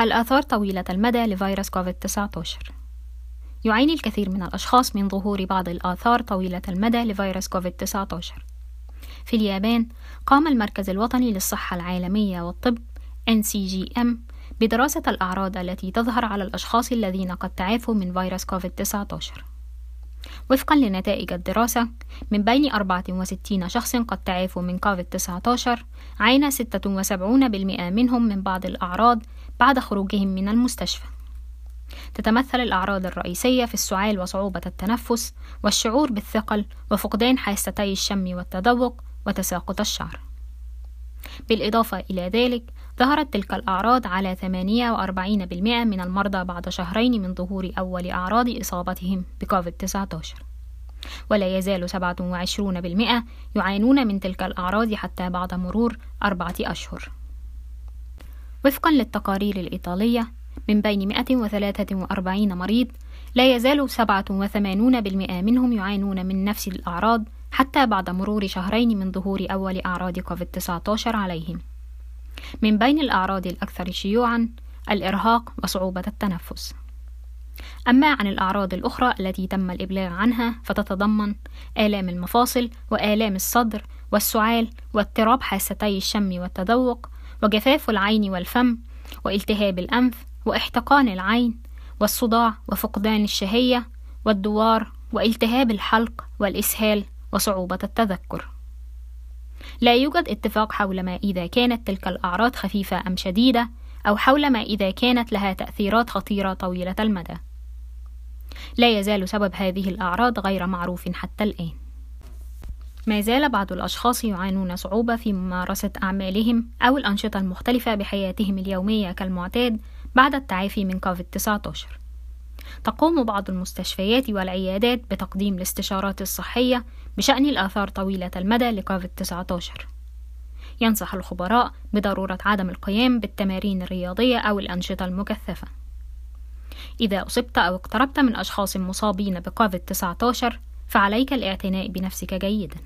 الآثار طويلة المدى لفيروس كوفيد-19 يعاني الكثير من الأشخاص من ظهور بعض الآثار طويلة المدى لفيروس كوفيد-19 في اليابان قام المركز الوطني للصحة العالمية والطب NCGM بدراسة الأعراض التي تظهر على الأشخاص الذين قد تعافوا من فيروس كوفيد-19 وفقا لنتائج الدراسة من بين 64 شخص قد تعافوا من كوفيد-19 عانى 76% منهم من بعض الأعراض بعد خروجهم من المستشفى. تتمثل الأعراض الرئيسية في السعال وصعوبة التنفس والشعور بالثقل وفقدان حاستي الشم والتذوق وتساقط الشعر. بالإضافة إلى ذلك ظهرت تلك الأعراض على 48% من المرضى بعد شهرين من ظهور أول أعراض إصابتهم بكوفيد-19 ولا يزال 27% يعانون من تلك الأعراض حتى بعد مرور أربعة أشهر. وفقا للتقارير الإيطالية من بين 143 مريض لا يزال 87% منهم يعانون من نفس الأعراض حتى بعد مرور شهرين من ظهور أول أعراض كوفيد-19 عليهم. من بين الأعراض الأكثر شيوعًا الإرهاق وصعوبة التنفس. أما عن الأعراض الأخرى التي تم الإبلاغ عنها فتتضمن آلام المفاصل وآلام الصدر والسعال واضطراب حاستي الشم والتذوق وجفاف العين والفم والتهاب الأنف واحتقان العين والصداع وفقدان الشهية والدوار والتهاب الحلق والإسهال وصعوبة التذكر. لا يوجد اتفاق حول ما إذا كانت تلك الأعراض خفيفة أم شديدة أو حول ما إذا كانت لها تأثيرات خطيرة طويلة المدى. لا يزال سبب هذه الأعراض غير معروف حتى الآن. ما زال بعض الأشخاص يعانون صعوبة في ممارسة أعمالهم أو الأنشطة المختلفة بحياتهم اليومية كالمعتاد بعد التعافي من كوفيد-19 تقوم بعض المستشفيات والعيادات بتقديم الاستشارات الصحية بشأن الآثار طويلة المدى لكوفيد-19 ينصح الخبراء بضرورة عدم القيام بالتمارين الرياضية أو الأنشطة المكثفة. إذا أصبت أو اقتربت من أشخاص مصابين بكوفيد-19 فعليك الاعتناء بنفسك جيداً.